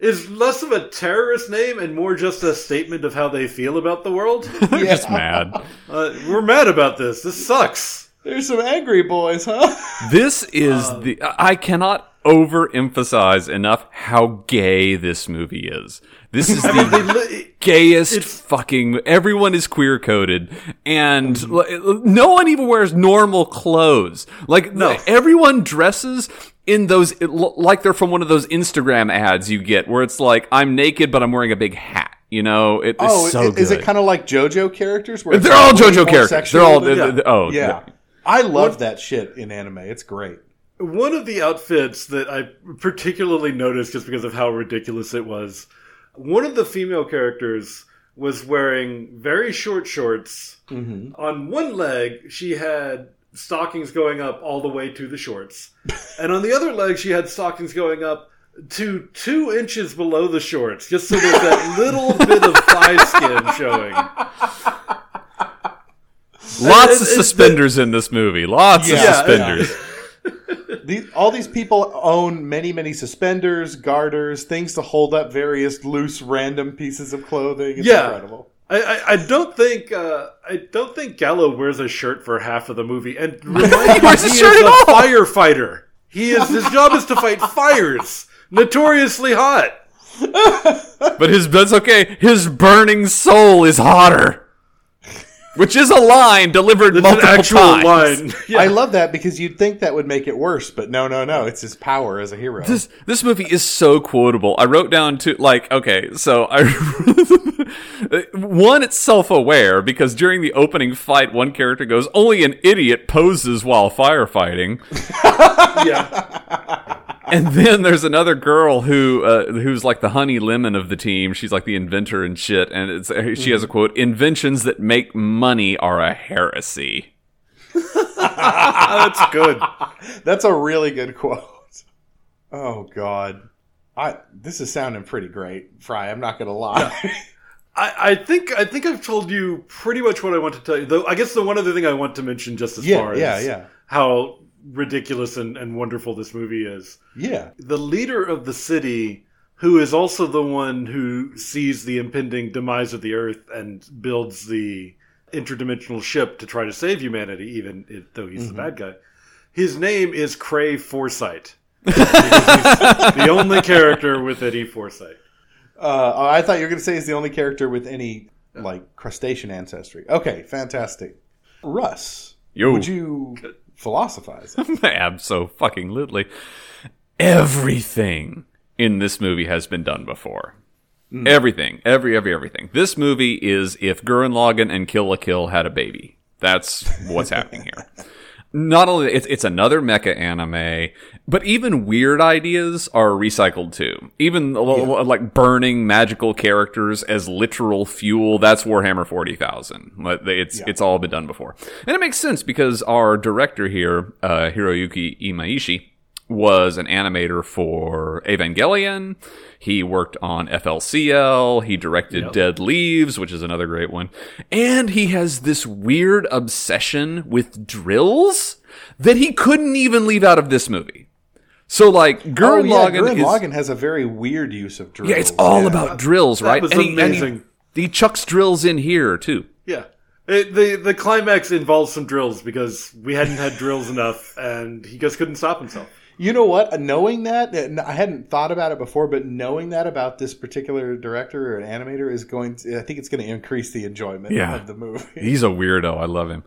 is less of a terrorist name and more just a statement of how they feel about the world. I'm just mad. uh, we're mad about this. This sucks. There's some angry boys, huh? This is the I cannot overemphasize enough how gay this movie is. This is I mean, they the gayest fucking everyone is queer coded and no one even wears normal clothes. Like No. everyone dresses in those like they're from one of those Instagram ads you get where it's like I'm naked but I'm wearing a big hat. You know, it, it's Oh, so is it kind of like JoJo characters? Where They're all like JoJo characters. They're all than- they're- oh yeah. I love that shit in anime. It's great. One of the outfits that I particularly noticed just because of how ridiculous it was, one of the female characters was wearing very short shorts. Mm-hmm. On one leg, she had stockings going up all the way to the shorts. and on the other leg, she had stockings going up to two inches below the shorts, just so there's that little bit of thigh skin showing. Lots it- of it- suspenders in this movie. Lots of Yeah, suspenders. These, all these people own many, many suspenders, garters, things to hold up various loose, random pieces of clothing. It's Yeah. incredible. I, I, I don't think uh, I don't think Galo wears a shirt for half of the movie, and remind me, wears a he shirt is a all. firefighter. He is his job is to fight fires, notoriously hot. But his that's okay. His burning soul is hotter. Which is a line delivered It's an multiple actual times. line. Yeah. I love that because you'd think that would make it worse, but no, no, no. It's his power as a hero. This this movie is so quotable. I wrote down to like okay, so I one it's self-aware because during the opening fight one character goes, "Only an idiot poses while firefighting." yeah. And then there's another girl who uh, who's like the honey lemon of the team. She's like the inventor and shit. And it's she has a quote: "Inventions that make money are a heresy." That's good. That's a really good quote. Oh God, I this is sounding pretty great, Fry. I'm not gonna lie. I, I think I think I've told you pretty much what I want to tell you. Though I guess the one other thing I want to mention just as Yeah, far yeah, as yeah. how ridiculous and, and wonderful this movie is. yeah, The leader of the city, who is also the one who sees the impending demise of the Earth and builds the interdimensional ship to try to save humanity, even if, though he's the bad guy. His name is Kray Foresight. He's the only character with any foresight. Uh, oh, I thought you were going to say he's the only character with any like crustacean ancestry. Okay, fantastic. Russ, Yo. would you philosophize? Abso fucking lutely. Everything in this movie has been done before. Mm. Everything, every, every, everything. This movie is if Gurren Lagann and Kill la Kill had a baby. That's what's happening here. Not only it's it's another mecha anime, but even weird ideas are recycled too. Even l- like burning magical characters as literal fuel. That's Warhammer forty thousand. It's it's all been done before, and it makes sense because our director here, uh, Hiroyuki Imaishi, was an animator for Evangelion. He worked on FLCL. He directed Dead Leaves, which is another great one. And he has this weird obsession with drills that he couldn't even leave out of this movie. So, like, oh Gurren yeah, Lagann Gurren is. Lagann has a very weird use of drills. yeah, it's all Yeah. about drills, right? was and, he, and he- amazing. he chucks drills in here, too. Yeah. It, the the climax involves some drills because we hadn't had drills enough, and he just couldn't stop himself. You know what? Knowing that, and I hadn't thought about it before, but knowing that about this particular director or an animator is going to, I think it's going to increase the enjoyment Yeah. of the movie. He's a weirdo. I love him.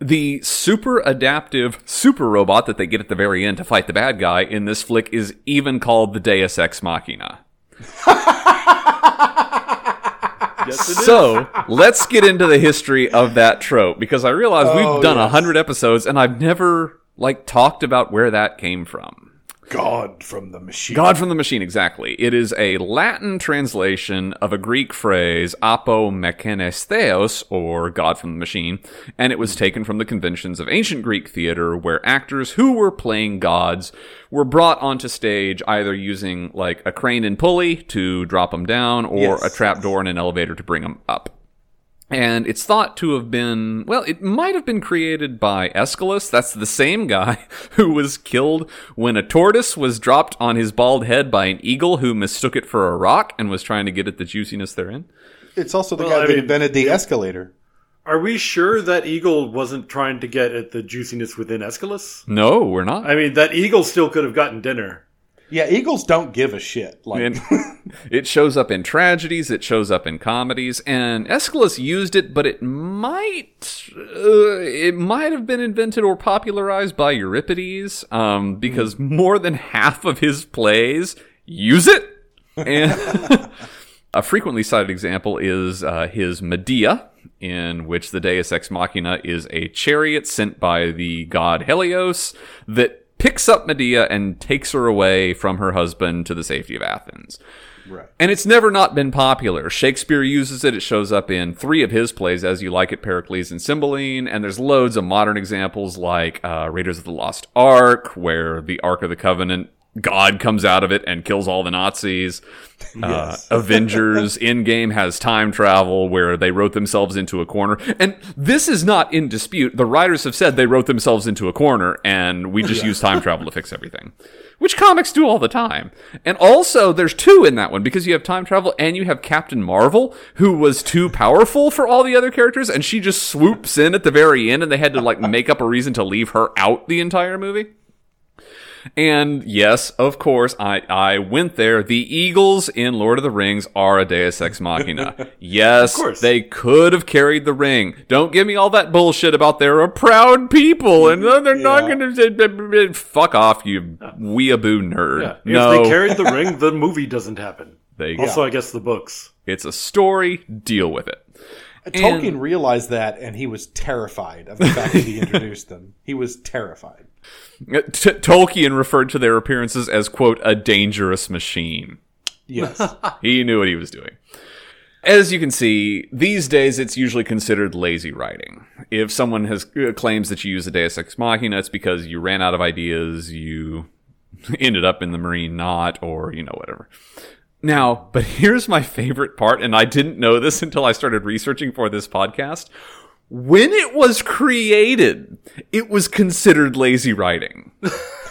The super adaptive super robot that they get at the very end to fight the bad guy in this flick is even called the Deus Ex Machina. Yes, it is. So let's get into the history of that trope because I realize Oh, we've done a yes. hundred episodes and I've never like talked about where that came from. God from the machine. God from the machine, exactly. It is a Latin translation of a Greek phrase, apo mechanes theos, or God from the machine, and it was hmm. taken from the conventions of ancient Greek theater where actors who were playing gods were brought onto stage either using like a crane and pulley to drop them down or Yes. a trap door in an elevator to bring them up. And it's thought to have been, well, it might have been created by Aeschylus. That's the same guy who was killed when a tortoise was dropped on his bald head by an eagle who mistook it for a rock and was trying to get at the juiciness therein. It's also the Well, guy I that mean- invented the escalator. Are we sure that eagle wasn't trying to get at the juiciness within Aeschylus? No, we're not. I mean, that eagle still could have gotten dinner. Yeah, eagles don't give a shit. Like, And it shows up in tragedies, it shows up in comedies, and Aeschylus used it, but it might uh, it might have been invented or popularized by Euripides, um, because more than half of his plays use it. And a frequently cited example is uh, his Medea, in which the Deus Ex Machina is a chariot sent by the god Helios that picks up Medea and takes her away from her husband to the safety of Athens. right. And it's never not been popular. Shakespeare uses it. It shows up in three of his plays, As You Like It, Pericles, and Cymbeline. And there's loads of modern examples like uh, Raiders of the Lost Ark, where the Ark of the Covenant God comes out of it and kills all the Nazis. Uh, Avengers Endgame has time travel where they wrote themselves into a corner. And this is not in dispute. The writers have said they wrote themselves into a corner and we just use time travel to fix everything. Which comics do all the time. And also, there's two in that one because you have time travel and you have Captain Marvel, who was too powerful for all the other characters, and she just swoops in at the very end and they had to like make up a reason to leave her out the entire movie. And yes, of course, I, I went there. The Eagles in Lord of the Rings are a Deus Ex Machina. Yes, course. they could have carried the ring. Don't give me all that bullshit about they're a proud people and uh, they're not Yeah. going to fuck off, you weeaboo nerd. Yeah. no, If they carried the ring, the movie doesn't happen. they- Also, I guess the books. it's a story. Deal with it. Tolkien realized that, and he was terrified of the fact that he introduced them. He was terrified. T- Tolkien referred to their appearances as quote a dangerous machine. Yes. He knew what he was doing. As you can see, these days it's usually considered lazy writing. If someone has uh, claims that you use a Deus Ex Machina, it's because you ran out of ideas, you ended up in the Marine knot, or you know whatever. Now, but here's my favorite part, and I didn't know this until I started researching for this podcast. When it was created, it was considered lazy writing.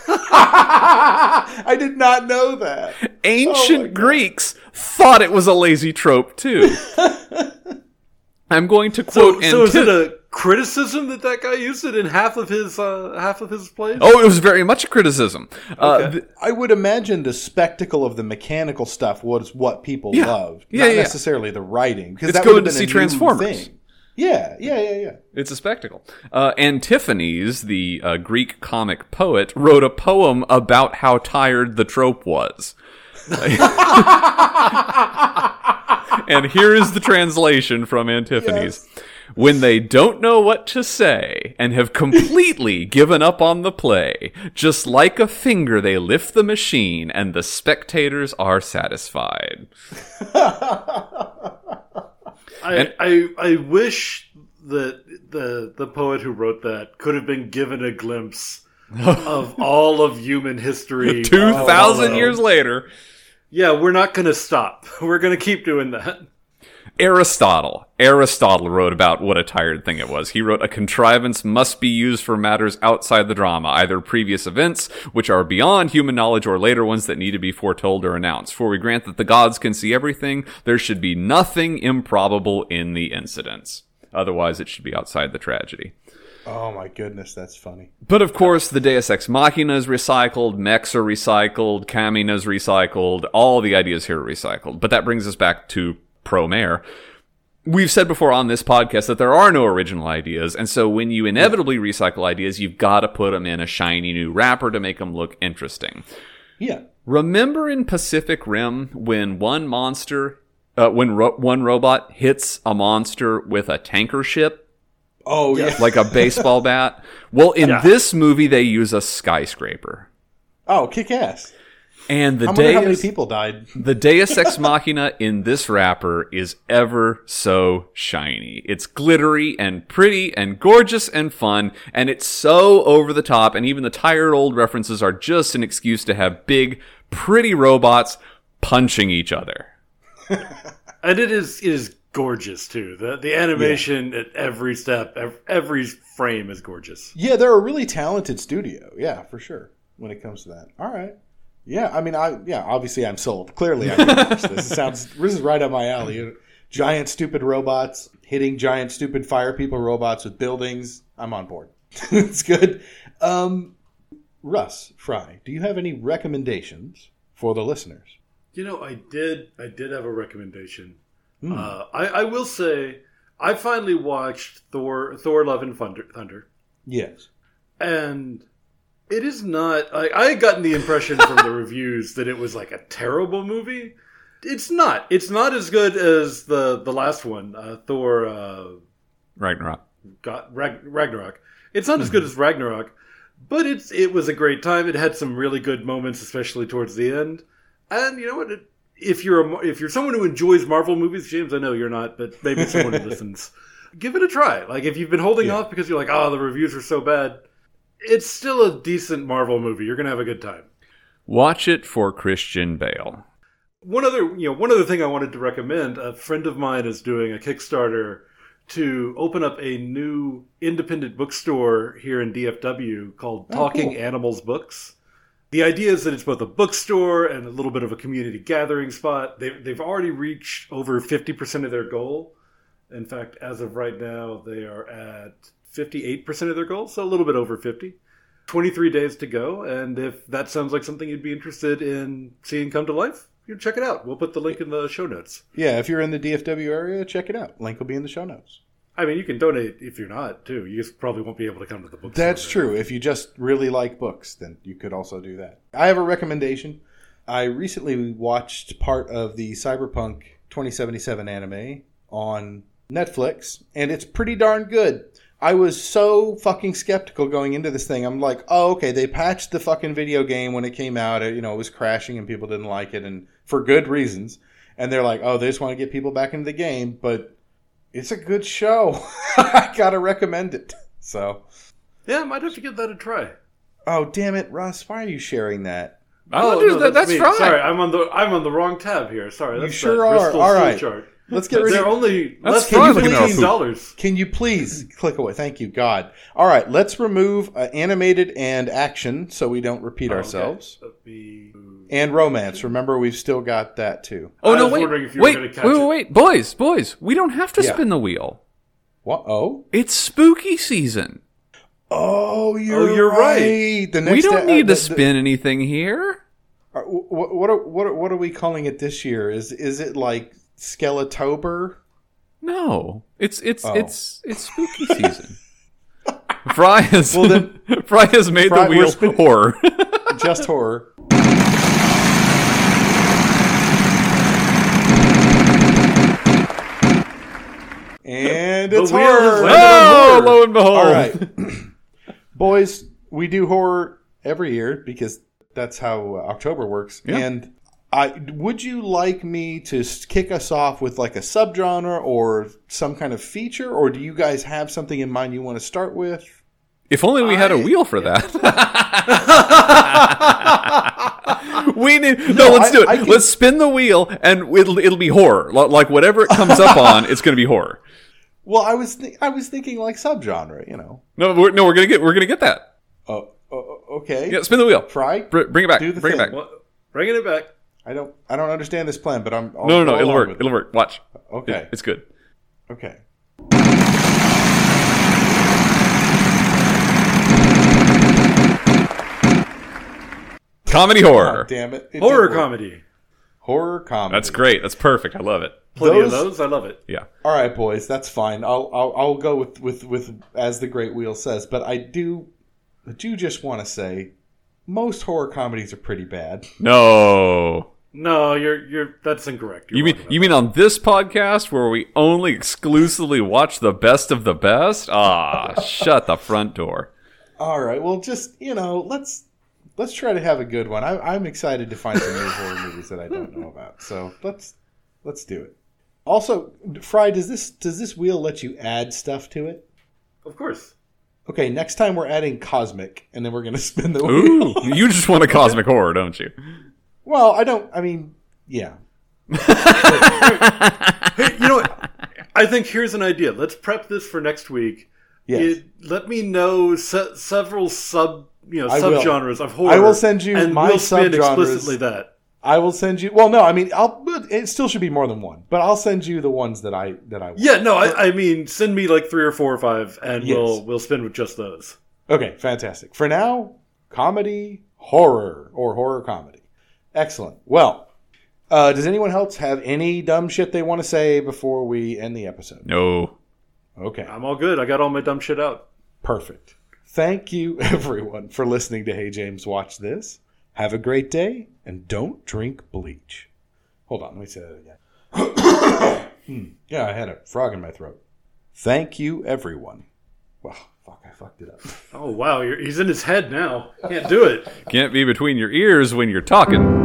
I did not know that. ancient Greeks thought it was a lazy trope too. I'm going to So, quote. so is it a criticism that that guy used it in half of his uh, half of his plays? oh, it was very much a criticism. Uh, th- I would imagine the spectacle of the mechanical stuff was what people Yeah. loved, Yeah, not yeah. necessarily the writing. Because It's that going would to see been a new Transformers. thing. Yeah, yeah, yeah, yeah. it's a spectacle. Uh, Antiphanes, the uh, Greek comic poet, wrote a poem about how tired the trope was. and here is the translation from Antiphanes. When they don't know what to say and have completely given up on the play, just like a finger, they lift the machine and the spectators are satisfied. I, I I wish that the the poet who wrote that could have been given a glimpse of all of human history. 2,000 Oh, years later, Yeah, we're not going to stop. We're going to keep doing that. Aristotle. Aristotle wrote about what a tired thing it was. He wrote, A contrivance must be used for matters outside the drama, either previous events, which are beyond human knowledge, or later ones that need to be foretold or announced. For we grant that the gods can see everything, there should be nothing improbable in the incidents. Otherwise, it should be outside the tragedy. Oh my goodness, that's funny. But of course, the Deus Ex Machina is recycled, mechs are recycled, Kamina is recycled, all the ideas here are recycled. But that brings us back to Promare We've said before on this podcast that there are no original ideas, and so when you inevitably recycle ideas, you've got to put them in a shiny new wrapper to make them look interesting. Yeah. Remember in Pacific Rim when one monster, uh, when ro- one robot hits a monster with a tanker ship? Oh yeah. like a baseball bat. Well, in Yeah. this movie, they use a skyscraper. Oh, kick ass. And the I wonder how many people died. the Deus Ex Machina in this wrapper is ever so shiny. It's glittery and pretty and gorgeous and fun, and it's so over the top, and even the tired old references are just an excuse to have big, pretty robots punching each other. And it is it is gorgeous too. The the animation at every step, every frame is gorgeous. Yeah, they're a really talented studio. Yeah, for sure. When it comes to that. All right. Yeah, I mean, I yeah, obviously I'm sold. Clearly, I can watch this. It sounds this is right up my alley. Giant stupid robots hitting giant stupid fire people robots with buildings. I'm on board. it's good. Um, Russ Fry, do you have any recommendations for the listeners? You know, I did I did have a recommendation. Uh, I, I will say I finally watched Thor Thor Love and Thunder, Thunder Yes. and it is not I, I had gotten the impression from the reviews that it was like a terrible movie. It's not. It's not as good as the the last one, uh, Thor uh, Ragnarok. got Rag- Ragnarok. It's not as good as Ragnarok, but it's it was a great time. It had some really good moments, especially towards the end. And you know what? It, if you're a, if you're someone who enjoys Marvel movies, James, I know you're not, but maybe someone who listens, give it a try. Like if you've been holding Yeah. off because you're like, oh, the reviews are so bad, it's still a decent Marvel movie. You're gonna have a good time. Watch it for Christian Bale. One other, you know, one other thing I wanted to recommend. A friend of mine is doing a Kickstarter to open up a new independent bookstore here in DFW called oh, Talking cool. Animals Books. The idea is that it's both a bookstore and a little bit of a community gathering spot. They've, they've already reached over 50% of their goal. In fact, as of right now, they are at 58% of their goal, so a little bit over 50. 23 days to go, and if that sounds like something you'd be interested in seeing come to life, you check it out. We'll put the link in the show notes. Yeah, if you're in the DFW area, check it out. Link will be in the show notes. I mean, you can donate if you're not too. You just probably won't be able to come to the book. That's true. If you just really like books, then you could also do that. I have a recommendation. I recently watched part of the Cyberpunk 2077 anime on Netflix, and it's pretty darn good. I was so fucking skeptical going into this thing. I'm like, oh, okay, they patched the fucking video game when it came out. It, you know, it was crashing and people didn't like it, and for good reasons. And they're like, oh, they just want to get people back into the game, but it's a good show. I gotta recommend it. So, Yeah, I might have to give that a try. oh damn it, Russ, why are you sharing that? Oh, dude, that- that's me. fine. Sorry, I'm on the I'm on the wrong tab here. Sorry, that's sure are. Bristol All Steel right. chart. Let's get rid They're of. only That's less than looking fifteen dollars. Can you please click away? Thank you, God. All right, let's remove uh, animated and action so we don't repeat ourselves. And romance. Remember, we've still got that too. Oh I no! was Wait, wondering if you wait, gonna wait, wait, wait, boys, boys! We don't have to Yeah. spin the wheel. What? Oh, It's spooky season. oh, you're, you're right. right. The We don't uh, need the- to spin anything here. uh, what, what, are, what, are, what are we calling it this year? Is is it like Skeletober? No, it's it's Oh. it's it's spooky season. Fry has Well, then- Fry has made Fry- the wheel spin- horror. Just horror. And it's horror. oh, horror. lo and behold! All right, boys, we do horror every year because that's how October works. Yeah. And I would you like me to kick us off with like a subgenre or some kind of feature, or do you guys have something in mind you want to start with? If only we had a wheel for that. we need no. let's I- do it. Can- let's spin the wheel, and it'll it'll be horror. Like whatever it comes up on, it's going to be horror. Well, I was th- I was thinking like subgenre, you know. No, we're, no, we're gonna get we're gonna get that. Oh, oh, oh okay. Yeah, spin the wheel. Try. Br- bring it back. Do the Bring it back. What? Bringing it back. I don't I don't understand this plan, but I'm I'll No, no, no. It'll work. with it. It'll work. Watch. Okay. It- it's good. Okay. Comedy God horror. damn it. It Horror comedy. Horror comedy. That's great. That's perfect. I love it. Plenty of Those- those. I love it. Yeah. All right, boys, that's fine. I'll I'll, I'll go with, with with as the Great Wheel says, but I do I do just want to say most horror comedies are pretty bad. No. No, you're you're that's incorrect. You're You mean wrong about you mean on this podcast where we only exclusively watch the best of the best? Ah, shut the front door. All right, well, just you know, let's let's try to have a good one. I, I'm excited to find some new horror movies that I don't know about. So let's let's do it. Also, Fry, does this does this wheel let you add stuff to it? Of course. Okay, next time we're adding cosmic, and then we're going to spin the wheel. Ooh, you just want a cosmic horror, don't you? Well, I don't. I mean, yeah. Hey, you know what? I think here's an idea. Let's prep this for next week. Yes. It- let me know se- several sub you know I will. subgenres of horror. I will send you and my we'll spin subgenres. explicitly that. I will send you. Well, no, I mean, I'll. It still should be more than one, but I'll send you the ones that I that I. Want. Yeah, no, I, I mean send me like three or four or five, and Yes. we'll we'll spin with just those. Okay, fantastic. For now, comedy, horror, or horror comedy. Excellent. Well, uh, does anyone else have any dumb shit they want to say before we end the episode? No. Okay, I'm all good. I got all my dumb shit out. perfect. Thank you, everyone, for listening to Hey James Watch This. Have a great day, and don't drink bleach. Hold on, let me say that again. Hmm, yeah, I had a frog in my throat. Thank you, everyone. Well, fuck, I fucked it up. Oh wow, you're, he's in his head now. Can't do it. Can't be between your ears when you're talking.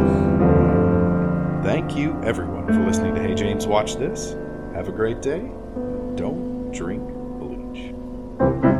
Thank you, everyone, for listening to Hey James Watch This. Have a great day. Don't drink bleach.